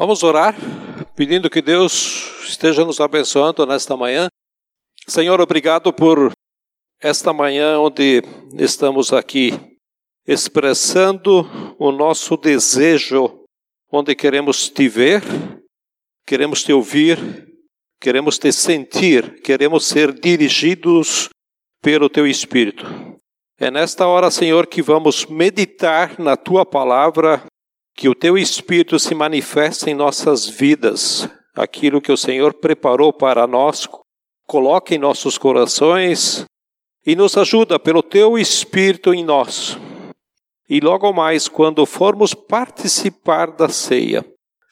Vamos orar, pedindo que Deus esteja nos abençoando nesta manhã. Senhor, obrigado por esta manhã onde estamos aqui expressando o nosso desejo, onde queremos te ver, queremos te ouvir, queremos te sentir, queremos ser dirigidos pelo teu Espírito. É nesta hora, Senhor, que vamos meditar na tua palavra que o teu Espírito se manifeste em nossas vidas, aquilo que o Senhor preparou para nós, coloque em nossos corações e nos ajuda pelo teu Espírito em nós. E logo mais, quando formos participar da ceia,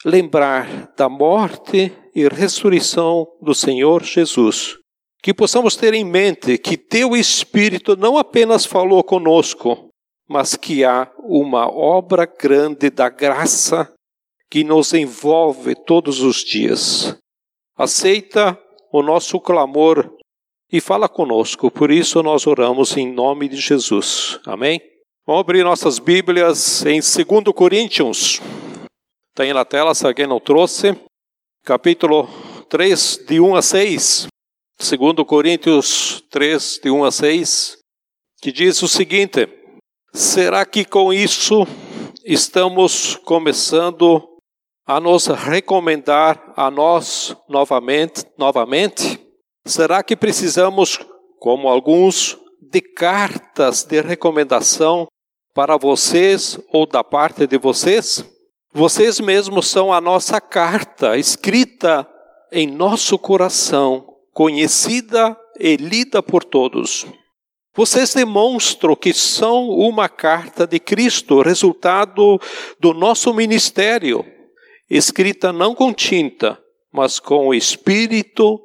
lembrar da morte e ressurreição do Senhor Jesus. Que possamos ter em mente que teu Espírito não apenas falou conosco, mas que há uma obra grande da graça que nos envolve todos os dias. Aceita o nosso clamor e fala conosco, por isso nós oramos em nome de Jesus. Amém? Vamos abrir nossas Bíblias em 2 Coríntios. Está aí na tela, se alguém não trouxe. Capítulo 3, de 1 a 6. 2 Coríntios 3, de 1 a 6, que diz o seguinte: Será que com isso estamos começando a nos recomendar a nós novamente, novamente? Será que precisamos, como alguns, de cartas de recomendação para vocês ou da parte de vocês? Vocês mesmos são a nossa carta escrita em nosso coração, conhecida e lida por todos. Vocês demonstram que são uma carta de Cristo, resultado do nosso ministério, escrita não com tinta, mas com o Espírito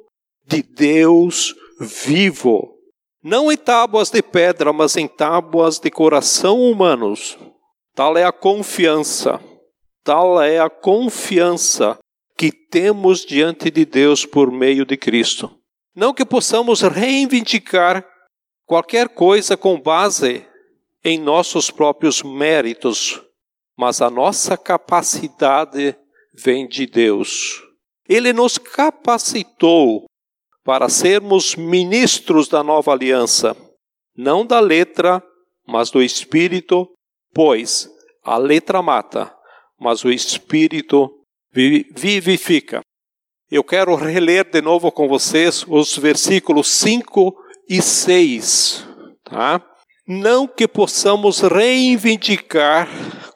de Deus vivo. Não em tábuas de pedra, mas em tábuas de coração humanos. Tal é a confiança, tal é a confiança que temos diante de Deus por meio de Cristo. Não que possamos reivindicar qualquer coisa com base em nossos próprios méritos, mas a nossa capacidade vem de Deus. Ele nos capacitou para sermos ministros da nova aliança, não da letra, mas do espírito, pois a letra mata, mas o espírito vivifica. Eu quero reler de novo com vocês os versículos 5 e 6, tá? Não que possamos reivindicar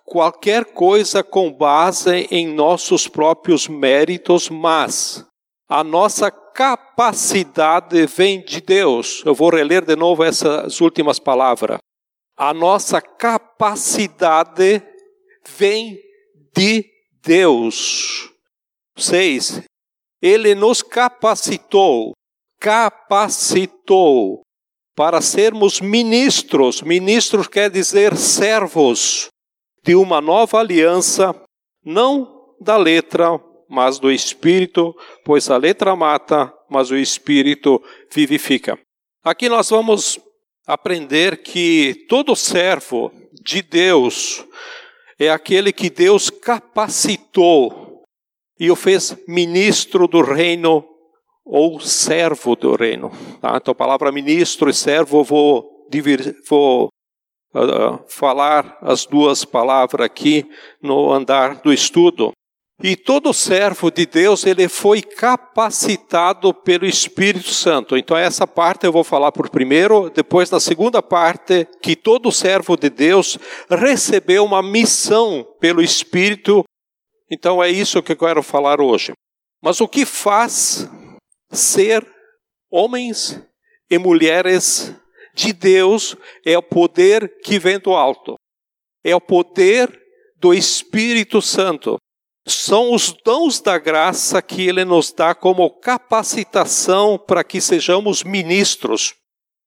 qualquer coisa com base em nossos próprios méritos, mas a nossa capacidade vem de Deus. Eu vou reler de novo essas últimas palavras. A nossa capacidade vem de Deus. 6. Ele nos capacitou capacitou para sermos ministros. Ministros quer dizer servos de uma nova aliança, não da letra, mas do espírito, pois a letra mata, mas o espírito vivifica. Aqui nós vamos aprender que todo servo de Deus é aquele que Deus capacitou e o fez ministro do reino ou servo do reino. Tá? Então, a palavra ministro e servo, vou, dividir, vou uh, falar as duas palavras aqui no andar do estudo. E todo servo de Deus, ele foi capacitado pelo Espírito Santo. Então essa parte eu vou falar por primeiro, depois na segunda parte, que todo servo de Deus recebeu uma missão pelo Espírito. Então é isso que eu quero falar hoje. Mas o que faz ser homens e mulheres de Deus é o poder que vem do alto. É o poder do Espírito Santo. São os dons da graça que ele nos dá como capacitação para que sejamos ministros.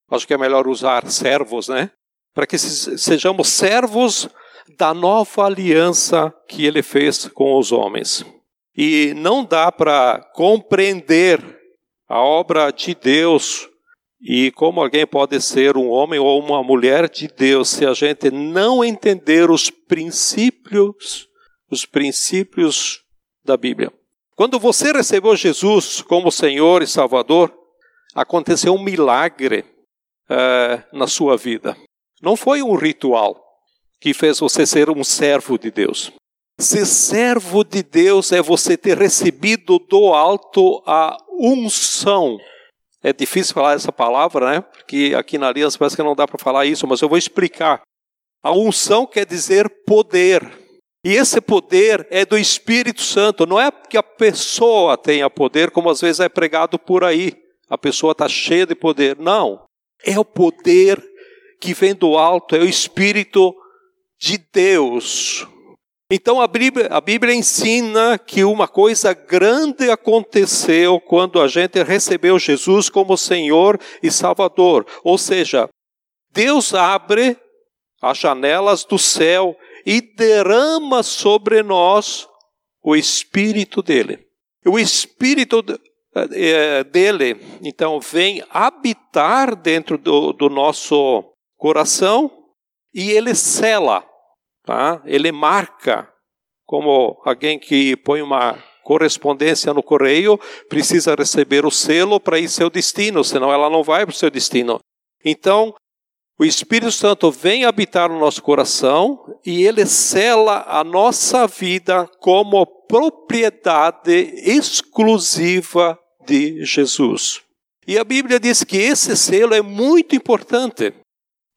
Acho que é melhor usar servos, né? Para que sejamos servos da nova aliança que ele fez com os homens. E não dá para compreender a obra de Deus e como alguém pode ser um homem ou uma mulher de Deus se a gente não entender os princípios, os princípios da Bíblia. Quando você recebeu Jesus como Senhor e Salvador, aconteceu um milagre uh, na sua vida. Não foi um ritual que fez você ser um servo de Deus. Ser servo de Deus é você ter recebido do alto a unção. É difícil falar essa palavra, né? Porque aqui na aliança parece que não dá para falar isso, mas eu vou explicar. A unção quer dizer poder. E esse poder é do Espírito Santo. Não é que a pessoa tenha poder, como às vezes é pregado por aí. A pessoa está cheia de poder. Não. É o poder que vem do alto, é o Espírito de Deus. Então a Bíblia, a Bíblia ensina que uma coisa grande aconteceu quando a gente recebeu Jesus como Senhor e Salvador. Ou seja, Deus abre as janelas do céu e derrama sobre nós o Espírito dele. O Espírito eh, dele, então, vem habitar dentro do, do nosso coração e ele sela Tá? Ele marca, como alguém que põe uma correspondência no correio, precisa receber o selo para ir seu destino, senão ela não vai para o seu destino. Então, o Espírito Santo vem habitar no nosso coração e ele sela a nossa vida como propriedade exclusiva de Jesus. E a Bíblia diz que esse selo é muito importante,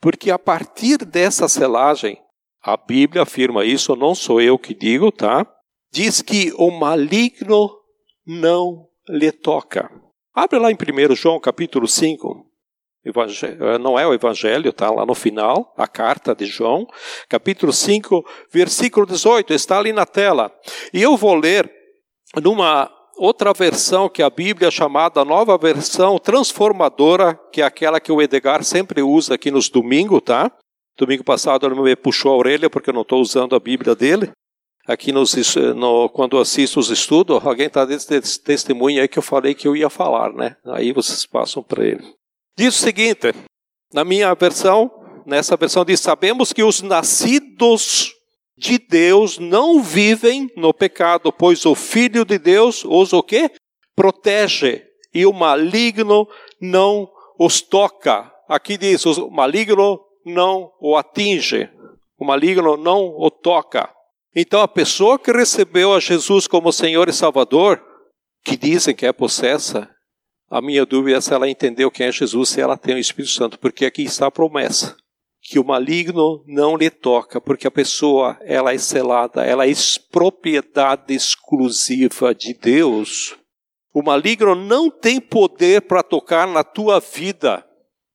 porque a partir dessa selagem, a Bíblia afirma isso, não sou eu que digo, tá? Diz que o maligno não lhe toca. Abre lá em 1 João capítulo 5. Eh, não é o Evangelho, está lá no final, a carta de João, capítulo 5, versículo 18, está ali na tela. E eu vou ler numa outra versão que a Bíblia é chamada nova versão transformadora, que é aquela que o Edgar sempre usa aqui nos domingos, tá? Domingo passado ele me puxou a orelha porque eu não estou usando a Bíblia dele. Aqui nos, no, quando assisto os estudos, alguém está desse testemunho aí que eu falei que eu ia falar, né? Aí vocês passam para ele. Diz o seguinte, na minha versão, nessa versão diz, sabemos que os nascidos de Deus não vivem no pecado, pois o Filho de Deus os o quê? Protege, e o maligno não os toca. Aqui diz, o maligno não o atinge, o maligno não o toca. Então a pessoa que recebeu a Jesus como Senhor e Salvador, que dizem que é possessa, a minha dúvida é se ela entendeu quem é Jesus, se ela tem o Espírito Santo, porque aqui está a promessa que o maligno não lhe toca, porque a pessoa ela é selada, ela é propriedade exclusiva de Deus. O maligno não tem poder para tocar na tua vida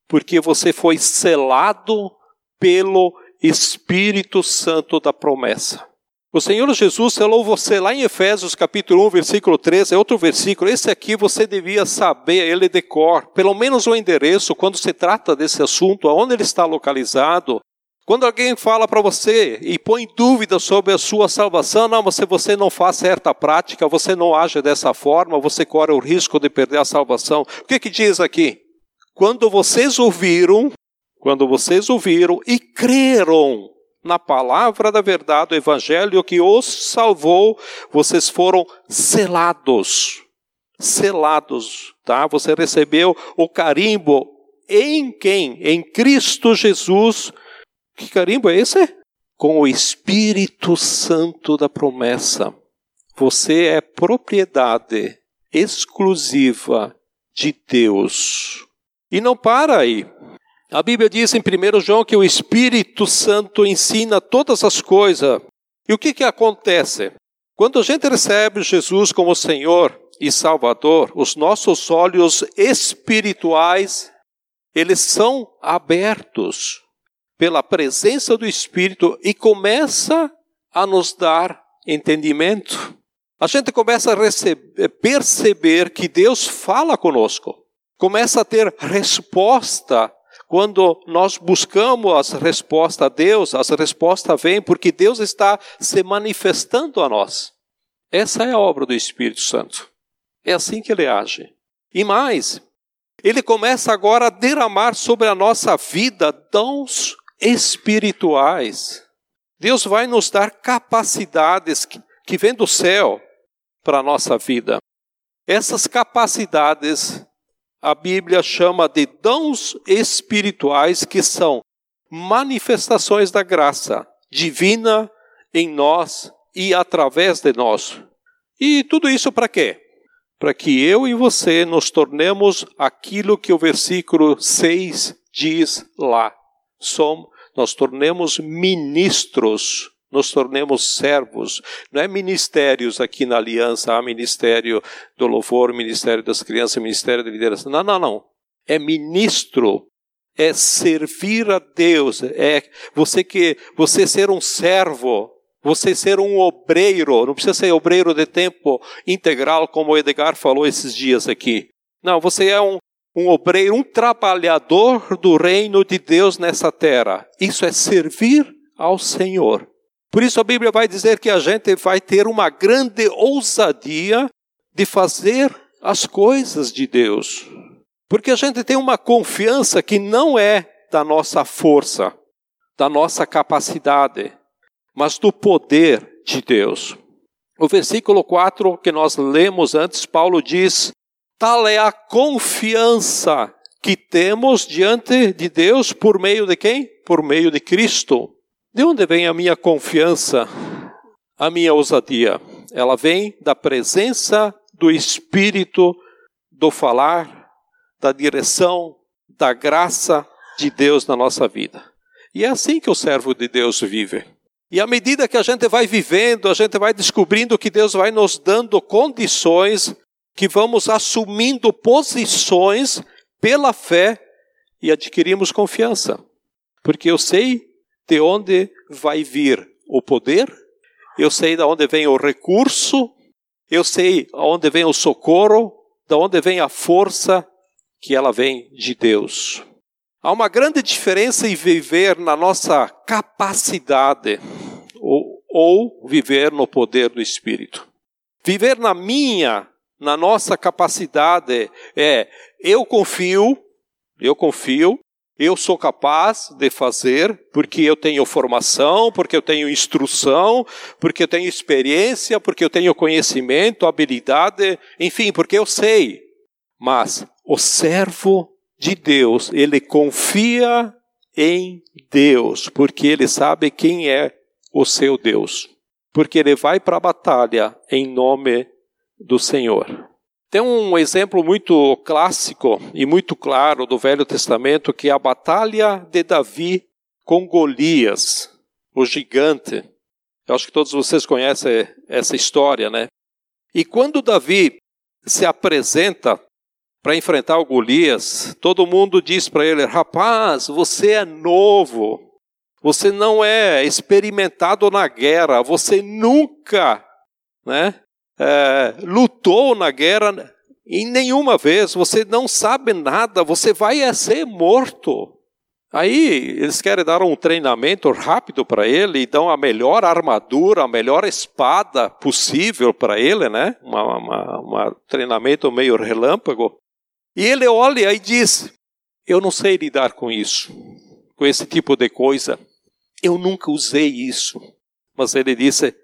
porque você foi selado pelo Espírito Santo da promessa. O Senhor Jesus selou você lá em Efésios capítulo 1, versículo 13, é outro versículo. Esse aqui você devia saber ele de cor, pelo menos o endereço, quando se trata desse assunto, aonde ele está localizado. Quando alguém fala para você e põe dúvida sobre a sua salvação, não, mas se você não faz certa prática, você não age dessa forma, você corre o risco de perder a salvação. O que que diz aqui? Quando vocês ouviram, quando vocês ouviram e creram na palavra da verdade, o evangelho que os salvou, vocês foram selados. Selados, tá? Você recebeu o carimbo em quem? Em Cristo Jesus. Que carimbo é esse? Com o Espírito Santo da promessa. Você é propriedade exclusiva de Deus. E não para aí. A Bíblia diz em 1 João que o Espírito Santo ensina todas as coisas. E o que, que acontece? Quando a gente recebe Jesus como Senhor e Salvador, os nossos olhos espirituais, eles são abertos pela presença do Espírito e começa a nos dar entendimento. A gente começa a receber, perceber que Deus fala conosco começa a ter resposta. Quando nós buscamos as respostas a Deus, as respostas vêm porque Deus está se manifestando a nós. Essa é a obra do Espírito Santo. É assim que ele age. E mais, ele começa agora a derramar sobre a nossa vida dons espirituais. Deus vai nos dar capacidades que, que vêm do céu para a nossa vida. Essas capacidades a Bíblia chama de dons espirituais, que são manifestações da graça divina em nós e através de nós. E tudo isso para quê? Para que eu e você nos tornemos aquilo que o versículo 6 diz lá. Somos, nós tornemos ministros, nos tornemos servos. Não é ministérios aqui na aliança, há ministério do louvor, ministério das crianças, ministério da liderança. Não, não, não. É ministro é servir a Deus, é você que você ser um servo, você ser um obreiro, não precisa ser obreiro de tempo integral, como o Edgar falou esses dias aqui. Não, você é um, um obreiro, um trabalhador do reino de Deus nessa terra. Isso é servir ao Senhor. Por isso a Bíblia vai dizer que a gente vai ter uma grande ousadia de fazer as coisas de Deus. Porque a gente tem uma confiança que não é da nossa força, da nossa capacidade, mas do poder de Deus. O versículo 4 que nós lemos antes, Paulo diz: Tal é a confiança que temos diante de Deus por meio de quem? Por meio de Cristo. De onde vem a minha confiança, a minha ousadia? Ela vem da presença do Espírito, do falar, da direção, da graça de Deus na nossa vida. E é assim que o servo de Deus vive. E à medida que a gente vai vivendo, a gente vai descobrindo que Deus vai nos dando condições, que vamos assumindo posições pela fé e adquirimos confiança. Porque eu sei de onde vai vir o poder, eu sei de onde vem o recurso, eu sei de onde vem o socorro, de onde vem a força que ela vem de Deus. Há uma grande diferença em viver na nossa capacidade ou, ou viver no poder do Espírito. Viver na minha, na nossa capacidade é eu confio, eu confio, eu sou capaz de fazer porque eu tenho formação, porque eu tenho instrução, porque eu tenho experiência, porque eu tenho conhecimento, habilidade, enfim, porque eu sei. Mas o servo de Deus, ele confia em Deus, porque ele sabe quem é o seu Deus. Porque ele vai para a batalha em nome do Senhor. Tem um exemplo muito clássico e muito claro do Velho Testamento, que é a batalha de Davi com Golias, o gigante. Eu acho que todos vocês conhecem essa história, né? E quando Davi se apresenta para enfrentar o Golias, todo mundo diz para ele: rapaz, você é novo, você não é experimentado na guerra, você nunca né, é, lutou na guerra em nenhuma vez, você não sabe nada, você vai é ser morto. Aí eles querem dar um treinamento rápido para ele e dão a melhor armadura, a melhor espada possível para ele, né? Um treinamento meio relâmpago. E ele olha e diz: Eu não sei lidar com isso, com esse tipo de coisa. Eu nunca usei isso. Mas ele disse: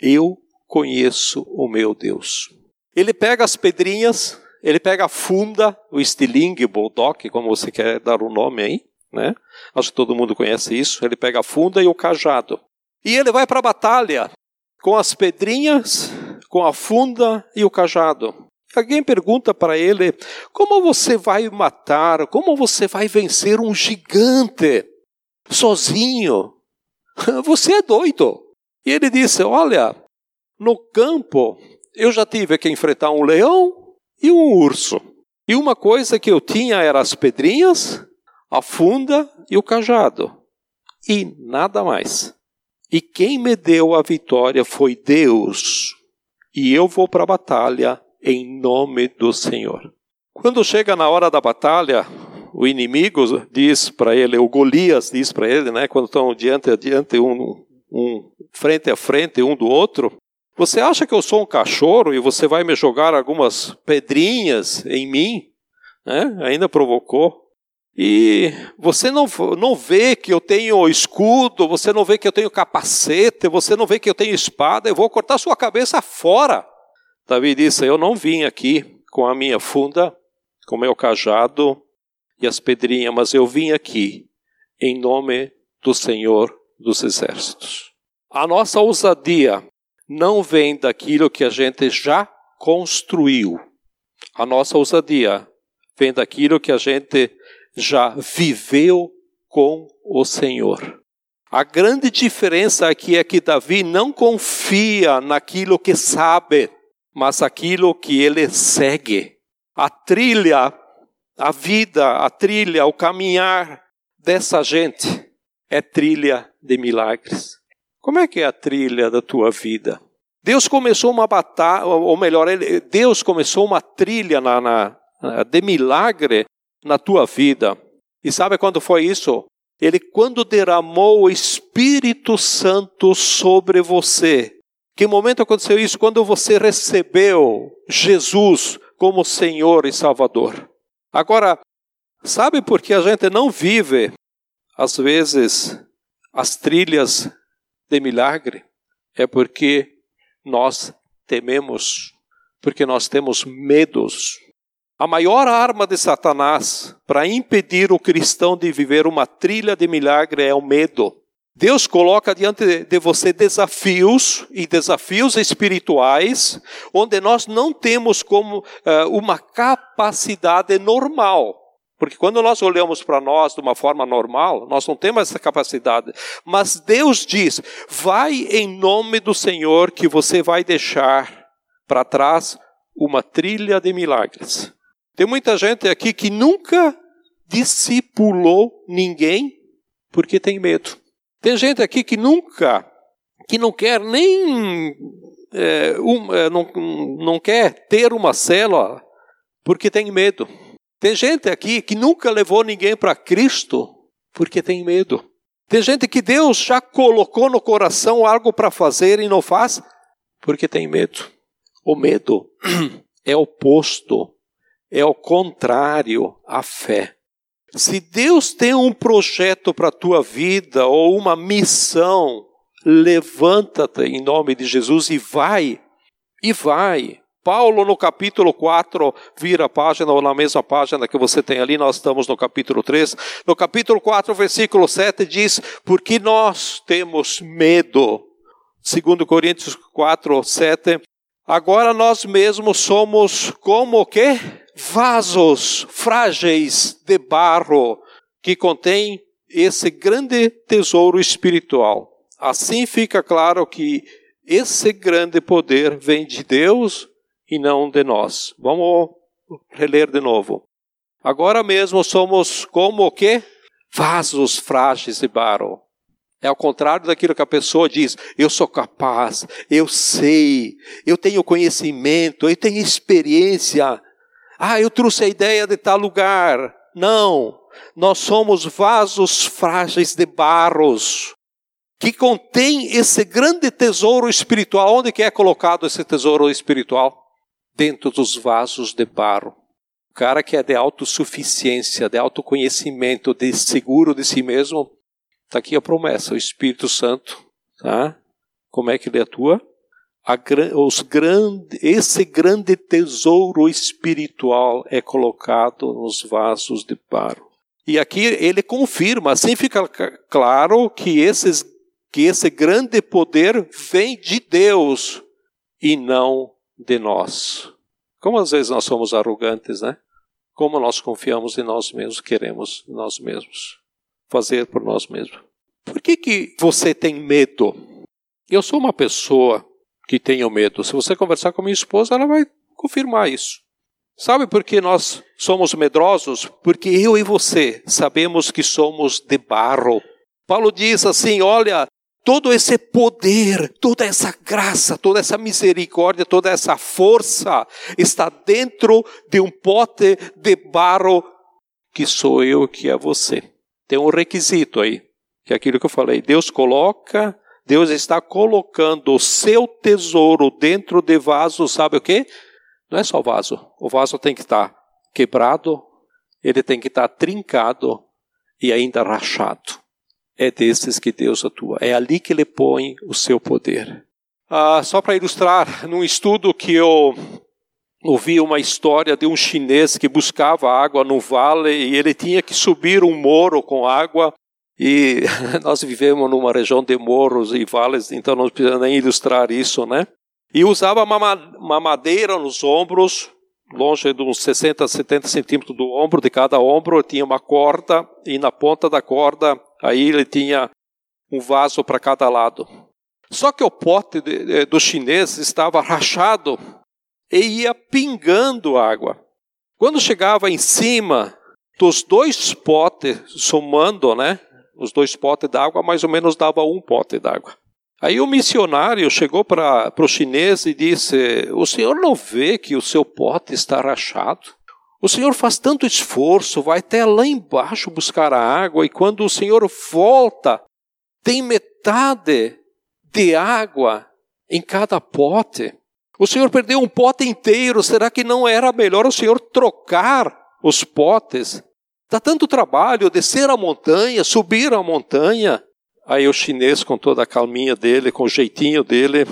Eu conheço o meu Deus. Ele pega as pedrinhas, ele pega a funda, o estilingue, bulldog, como você quer dar o nome aí, né? Acho que todo mundo conhece isso. Ele pega a funda e o cajado. E ele vai para a batalha com as pedrinhas, com a funda e o cajado. Alguém pergunta para ele: como você vai matar, como você vai vencer um gigante sozinho? Você é doido. E ele disse: Olha, no campo eu já tive que enfrentar um leão e um urso. E uma coisa que eu tinha era as pedrinhas, a funda e o cajado. E nada mais. E quem me deu a vitória foi Deus. E eu vou para a batalha em nome do Senhor. Quando chega na hora da batalha, o inimigo diz para ele, o Golias diz para ele, né, quando estão diante a diante, um, um frente a frente um do outro, você acha que eu sou um cachorro e você vai me jogar algumas pedrinhas em mim? Né? Ainda provocou. E você não, não vê que eu tenho escudo, você não vê que eu tenho capacete, você não vê que eu tenho espada, eu vou cortar sua cabeça fora. Davi disse: Eu não vim aqui com a minha funda, com o meu cajado e as pedrinhas, mas eu vim aqui em nome do Senhor dos Exércitos. A nossa ousadia não vem daquilo que a gente já construiu. A nossa ousadia vem daquilo que a gente já viveu com o Senhor. A grande diferença aqui é que Davi não confia naquilo que sabe, mas aquilo que ele segue. A trilha, a vida, a trilha, o caminhar dessa gente é trilha de milagres. Como é que é a trilha da tua vida? Deus começou uma batalha, ou melhor, Deus começou uma trilha na, na, de milagre na tua vida. E sabe quando foi isso? Ele, quando derramou o Espírito Santo sobre você. Que momento aconteceu isso? Quando você recebeu Jesus como Senhor e Salvador. Agora, sabe por que a gente não vive, às vezes, as trilhas de milagre? É porque nós tememos, porque nós temos medos. A maior arma de Satanás para impedir o cristão de viver uma trilha de milagre é o medo. Deus coloca diante de você desafios e desafios espirituais, onde nós não temos como uh, uma capacidade normal. Porque quando nós olhamos para nós de uma forma normal, nós não temos essa capacidade. Mas Deus diz: vai em nome do Senhor que você vai deixar para trás uma trilha de milagres. Tem muita gente aqui que nunca discipulou ninguém porque tem medo. Tem gente aqui que nunca, que não quer nem, é, um, é, não, não quer ter uma célula porque tem medo. Tem gente aqui que nunca levou ninguém para Cristo porque tem medo. Tem gente que Deus já colocou no coração algo para fazer e não faz porque tem medo. O medo é oposto é o contrário à fé. Se Deus tem um projeto para a tua vida ou uma missão, levanta-te em nome de Jesus e vai. E vai. Paulo, no capítulo 4, vira a página, ou na mesma página que você tem ali, nós estamos no capítulo 3. No capítulo 4, versículo 7, diz: Porque nós temos medo. Segundo Coríntios 4, 7. Agora nós mesmos somos como o quê? vasos frágeis de barro que contém esse grande tesouro espiritual. Assim fica claro que esse grande poder vem de Deus e não de nós. Vamos reler de novo. Agora mesmo somos como o quê? Vasos frágeis de barro. É ao contrário daquilo que a pessoa diz: eu sou capaz, eu sei, eu tenho conhecimento, eu tenho experiência. Ah, eu trouxe a ideia de tal lugar. Não. Nós somos vasos frágeis de barros que contém esse grande tesouro espiritual. Onde que é colocado esse tesouro espiritual? Dentro dos vasos de barro. O cara que é de autossuficiência, de autoconhecimento, de seguro de si mesmo, está aqui a promessa, o Espírito Santo, tá? Como é que ele atua? a, os grande, esse grande tesouro espiritual é colocado nos vasos de barro. E aqui ele confirma, assim fica claro que, esses, que esse grande poder vem de Deus e não de nós. Como às vezes nós somos arrogantes, né? Como nós confiamos em nós mesmos, queremos nós mesmos fazer por nós mesmos. Por que, que você tem medo? Eu sou uma pessoa que tenham medo. Se você conversar com minha esposa, ela vai confirmar isso. Sabe por que nós somos medrosos? Porque eu e você sabemos que somos de barro. Paulo diz assim: olha, todo esse poder, toda essa graça, toda essa misericórdia, toda essa força está dentro de um pote de barro que sou eu, que é você. Tem um requisito aí, que é aquilo que eu falei. Deus coloca Deus está colocando o seu tesouro dentro de vaso, sabe o que? Não é só vaso. O vaso tem que estar quebrado, ele tem que estar trincado e ainda rachado. É desses que Deus atua. É ali que ele põe o seu poder. Ah, só para ilustrar, num estudo que eu ouvi uma história de um chinês que buscava água no vale e ele tinha que subir um morro com água. E nós vivemos numa região de morros e vales, então não precisa nem ilustrar isso, né? E usava uma madeira nos ombros, longe de uns 60, 70 centímetros do ombro, de cada ombro tinha uma corda, e na ponta da corda, aí ele tinha um vaso para cada lado. Só que o pote de, de, do chinês estava rachado e ia pingando água. Quando chegava em cima dos dois potes, somando, né? Os dois potes d'água, mais ou menos dava um pote d'água. Aí o missionário chegou para o chinês e disse: O senhor não vê que o seu pote está rachado? O senhor faz tanto esforço, vai até lá embaixo buscar a água, e quando o senhor volta, tem metade de água em cada pote. O senhor perdeu um pote inteiro, será que não era melhor o senhor trocar os potes? Dá tanto trabalho descer a montanha, subir a montanha. Aí o chinês, com toda a calminha dele, com o jeitinho dele,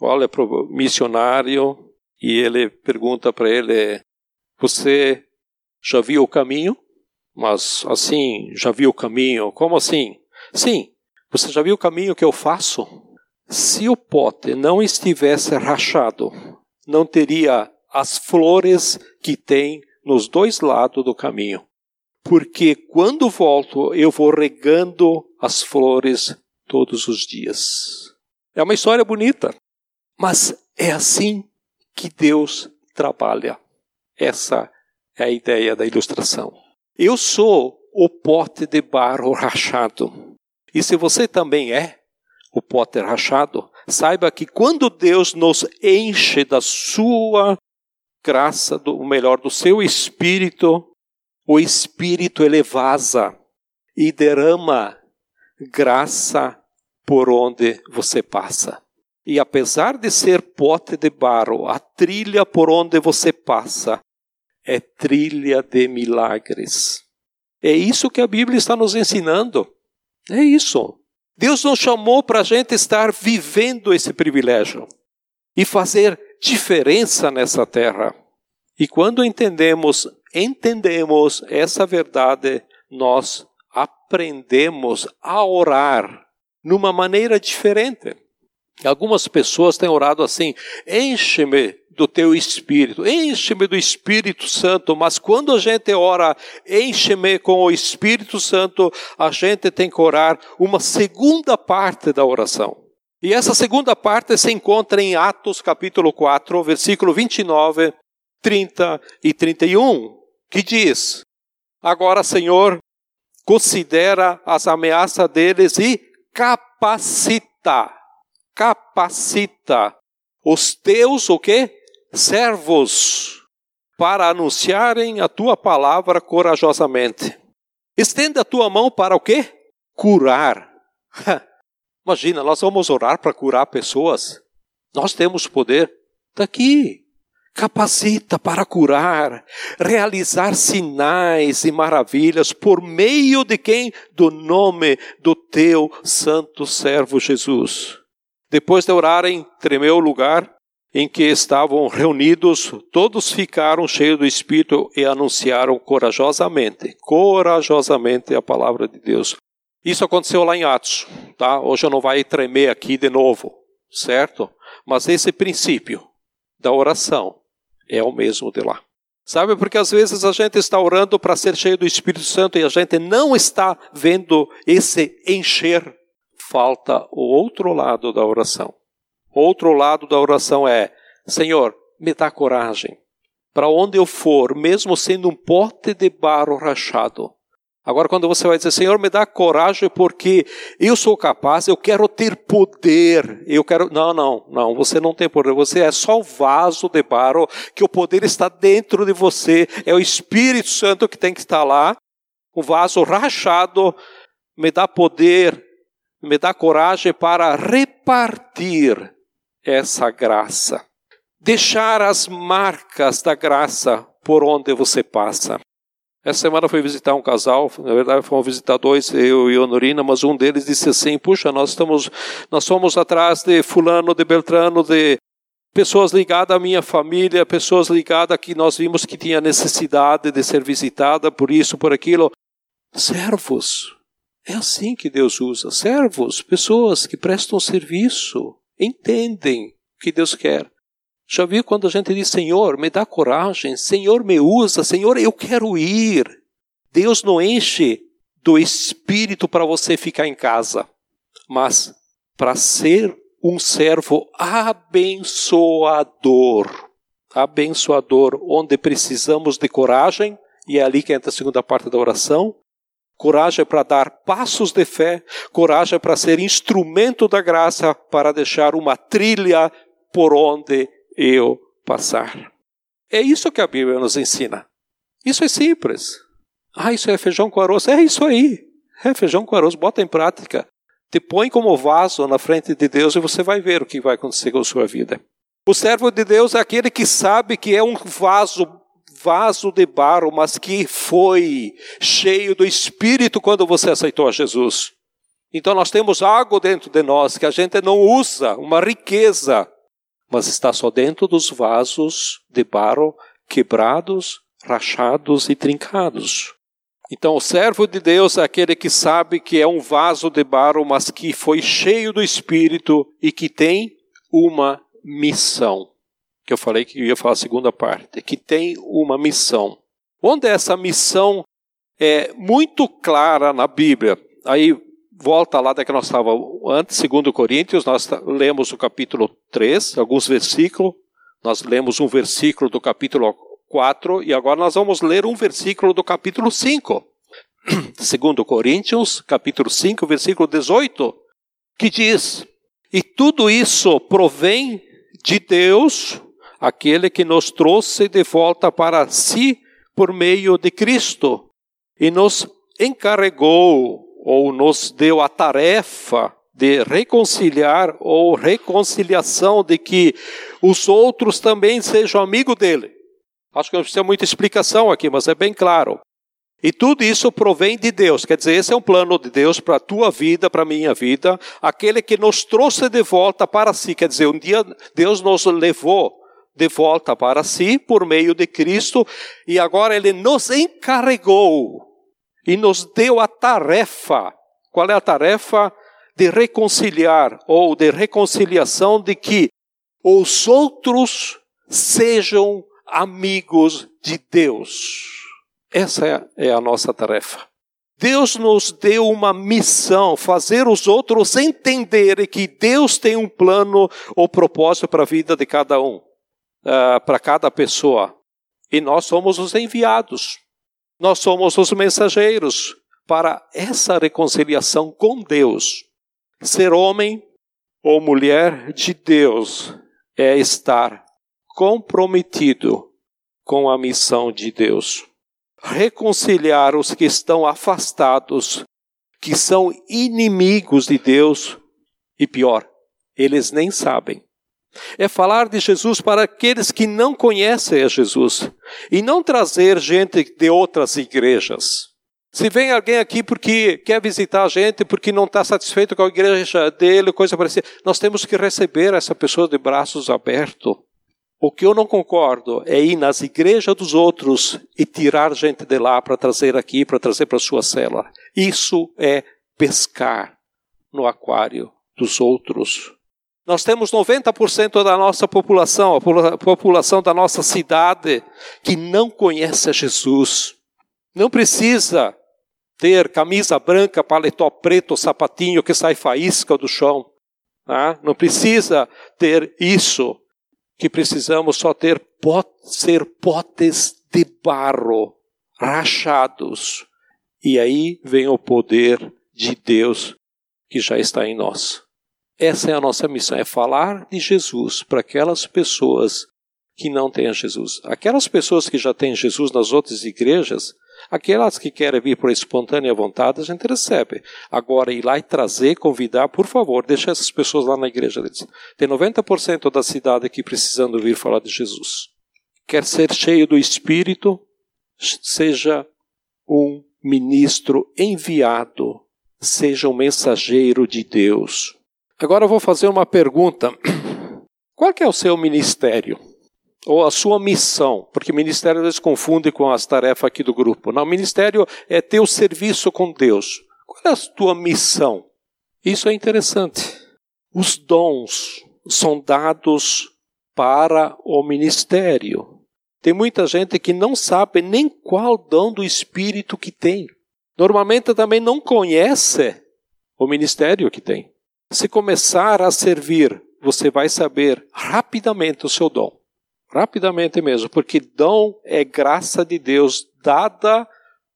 olha para o missionário e ele pergunta para ele: Você já viu o caminho? Mas assim, já viu o caminho? Como assim? Sim, você já viu o caminho que eu faço? Se o pote não estivesse rachado, não teria as flores que tem nos dois lados do caminho porque quando volto eu vou regando as flores todos os dias. É uma história bonita, mas é assim que Deus trabalha. Essa é a ideia da ilustração. Eu sou o pote de barro rachado. E se você também é o pote rachado, saiba que quando Deus nos enche da sua graça, do melhor do seu espírito, o Espírito ele vaza e derrama graça por onde você passa. E apesar de ser pote de barro, a trilha por onde você passa é trilha de milagres. É isso que a Bíblia está nos ensinando. É isso. Deus nos chamou para a gente estar vivendo esse privilégio e fazer diferença nessa terra. E quando entendemos entendemos essa verdade, nós aprendemos a orar numa maneira diferente. Algumas pessoas têm orado assim: enche-me do teu espírito, enche-me do Espírito Santo, mas quando a gente ora, enche-me com o Espírito Santo, a gente tem que orar uma segunda parte da oração. E essa segunda parte se encontra em Atos capítulo 4, versículo 29, 30 e 31 que diz: Agora, Senhor, considera as ameaças deles e capacita, capacita os teus o quê? Servos para anunciarem a tua palavra corajosamente. Estenda a tua mão para o quê? Curar. Imagina, nós vamos orar para curar pessoas. Nós temos poder. Está aqui capacita para curar, realizar sinais e maravilhas por meio de quem? Do nome do teu santo servo Jesus. Depois de orarem, tremeu o lugar em que estavam reunidos, todos ficaram cheios do Espírito e anunciaram corajosamente, corajosamente a palavra de Deus. Isso aconteceu lá em Atos, tá? Hoje não vai tremer aqui de novo, certo? Mas esse princípio da oração é o mesmo de lá. Sabe, porque às vezes a gente está orando para ser cheio do Espírito Santo e a gente não está vendo esse encher. Falta o outro lado da oração. Outro lado da oração é: Senhor, me dá coragem. Para onde eu for, mesmo sendo um pote de barro rachado, Agora, quando você vai dizer, Senhor, me dá coragem porque eu sou capaz, eu quero ter poder, eu quero. Não, não, não, você não tem poder, você é só o vaso de barro, que o poder está dentro de você, é o Espírito Santo que tem que estar lá, o vaso rachado, me dá poder, me dá coragem para repartir essa graça, deixar as marcas da graça por onde você passa. Essa semana fui visitar um casal, na verdade fomos visitar dois, eu e Honorina, mas um deles disse assim: "Puxa, nós estamos nós somos atrás de fulano, de Beltrano, de pessoas ligadas à minha família, pessoas ligadas que nós vimos que tinha necessidade de ser visitada por isso, por aquilo. Servos. É assim que Deus usa. Servos, pessoas que prestam serviço, entendem o que Deus quer. Já viu quando a gente diz, Senhor, me dá coragem, Senhor, me usa, Senhor, eu quero ir. Deus não enche do Espírito para você ficar em casa, mas para ser um servo abençoador. Abençoador, onde precisamos de coragem, e é ali que entra a segunda parte da oração. Coragem para dar passos de fé, coragem para ser instrumento da graça, para deixar uma trilha por onde eu passar. É isso que a Bíblia nos ensina. Isso é simples. Ah, isso é feijão com arroz. É isso aí. É feijão com arroz. Bota em prática. Te põe como vaso na frente de Deus e você vai ver o que vai acontecer com a sua vida. O servo de Deus é aquele que sabe que é um vaso, vaso de barro, mas que foi cheio do Espírito quando você aceitou a Jesus. Então nós temos algo dentro de nós que a gente não usa, uma riqueza mas está só dentro dos vasos de barro quebrados, rachados e trincados. Então, o servo de Deus é aquele que sabe que é um vaso de barro, mas que foi cheio do Espírito e que tem uma missão. Que eu falei que eu ia falar a segunda parte, que tem uma missão. Onde essa missão é muito clara na Bíblia. Aí volta lá da que nós estávamos antes, segundo Coríntios, nós lemos o capítulo 3, alguns versículos, nós lemos um versículo do capítulo 4 e agora nós vamos ler um versículo do capítulo 5. Segundo Coríntios, capítulo 5, versículo 18, que diz: "E tudo isso provém de Deus, aquele que nos trouxe de volta para si por meio de Cristo e nos encarregou ou nos deu a tarefa de reconciliar ou reconciliação de que os outros também sejam amigos dele. Acho que não precisa muita explicação aqui, mas é bem claro. E tudo isso provém de Deus, quer dizer, esse é um plano de Deus para a tua vida, para a minha vida, aquele que nos trouxe de volta para si, quer dizer, um dia Deus nos levou de volta para si por meio de Cristo e agora ele nos encarregou e nos deu a tarefa. Qual é a tarefa? De reconciliar ou de reconciliação de que os outros sejam amigos de Deus. Essa é a nossa tarefa. Deus nos deu uma missão, fazer os outros entenderem que Deus tem um plano ou propósito para a vida de cada um, uh, para cada pessoa. E nós somos os enviados. Nós somos os mensageiros para essa reconciliação com Deus. Ser homem ou mulher de Deus é estar comprometido com a missão de Deus. Reconciliar os que estão afastados, que são inimigos de Deus, e pior, eles nem sabem. É falar de Jesus para aqueles que não conhecem a Jesus e não trazer gente de outras igrejas. Se vem alguém aqui porque quer visitar a gente, porque não está satisfeito com a igreja dele, coisa parecida, nós temos que receber essa pessoa de braços abertos. O que eu não concordo é ir nas igrejas dos outros e tirar gente de lá para trazer aqui, para trazer para sua cela. Isso é pescar no aquário dos outros. Nós temos 90% da nossa população, a população da nossa cidade, que não conhece a Jesus. Não precisa ter camisa branca, paletó preto, sapatinho que sai faísca do chão. Tá? Não precisa ter isso. Que precisamos só ter pot, ser potes de barro, rachados. E aí vem o poder de Deus que já está em nós. Essa é a nossa missão, é falar de Jesus para aquelas pessoas que não têm Jesus. Aquelas pessoas que já têm Jesus nas outras igrejas, aquelas que querem vir por espontânea vontade, a gente recebe. Agora, ir lá e trazer, convidar, por favor, deixa essas pessoas lá na igreja deles. Tem 90% da cidade aqui precisando vir falar de Jesus. Quer ser cheio do Espírito, seja um ministro enviado, seja um mensageiro de Deus. Agora eu vou fazer uma pergunta. Qual é o seu ministério? Ou a sua missão? Porque ministério eles confundem com as tarefas aqui do grupo. Não, ministério é ter o serviço com Deus. Qual é a tua missão? Isso é interessante. Os dons são dados para o ministério. Tem muita gente que não sabe nem qual dom do Espírito que tem. Normalmente também não conhece o ministério que tem. Se começar a servir, você vai saber rapidamente o seu dom. Rapidamente mesmo, porque dom é graça de Deus dada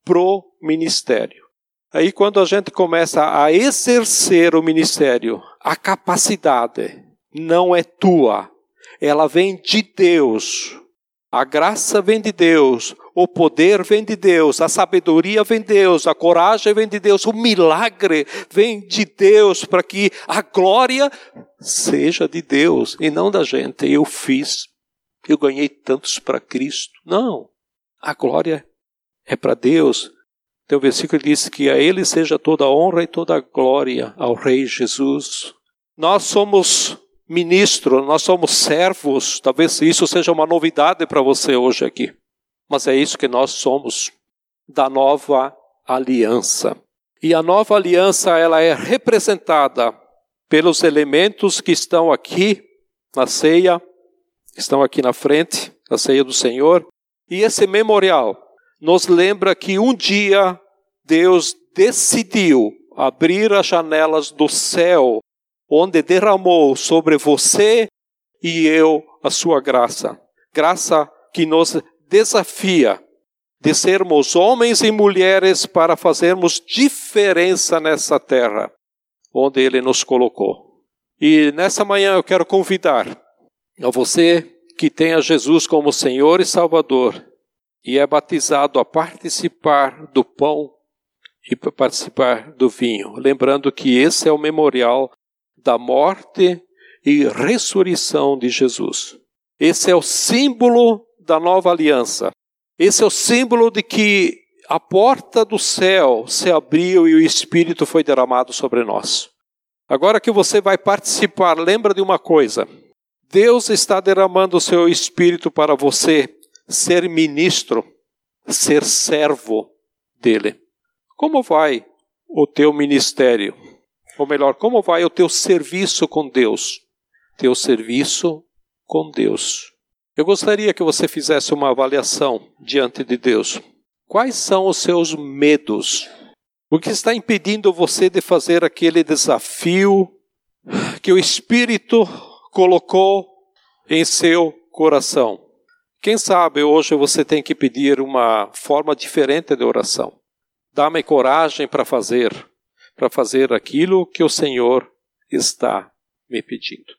pro ministério. Aí quando a gente começa a exercer o ministério, a capacidade não é tua, ela vem de Deus. A graça vem de Deus, o poder vem de Deus, a sabedoria vem de Deus, a coragem vem de Deus, o milagre vem de Deus para que a glória seja de Deus e não da gente. Eu fiz, eu ganhei tantos para Cristo. Não, a glória é para Deus. Então o versículo diz que a Ele seja toda a honra e toda a glória ao Rei Jesus. Nós somos ministro, nós somos servos. Talvez isso seja uma novidade para você hoje aqui. Mas é isso que nós somos da nova aliança. E a nova aliança ela é representada pelos elementos que estão aqui na ceia, estão aqui na frente, na ceia do Senhor. E esse memorial nos lembra que um dia Deus decidiu abrir as janelas do céu onde derramou sobre você e eu a sua graça. Graça que nos desafia de sermos homens e mulheres para fazermos diferença nessa terra onde Ele nos colocou. E nessa manhã eu quero convidar a você que tenha Jesus como Senhor e Salvador e é batizado a participar do pão e participar do vinho, lembrando que esse é o memorial da morte e ressurreição de Jesus. Esse é o símbolo da nova aliança. Esse é o símbolo de que a porta do céu se abriu e o Espírito foi derramado sobre nós. Agora que você vai participar, lembra de uma coisa: Deus está derramando o seu Espírito para você ser ministro, ser servo dele. Como vai o teu ministério? Ou melhor, como vai o teu serviço com Deus? Teu serviço com Deus. Eu gostaria que você fizesse uma avaliação diante de Deus. Quais são os seus medos? O que está impedindo você de fazer aquele desafio que o Espírito colocou em seu coração? Quem sabe hoje você tem que pedir uma forma diferente de oração. Dá-me coragem para fazer para fazer aquilo que o Senhor está me pedindo.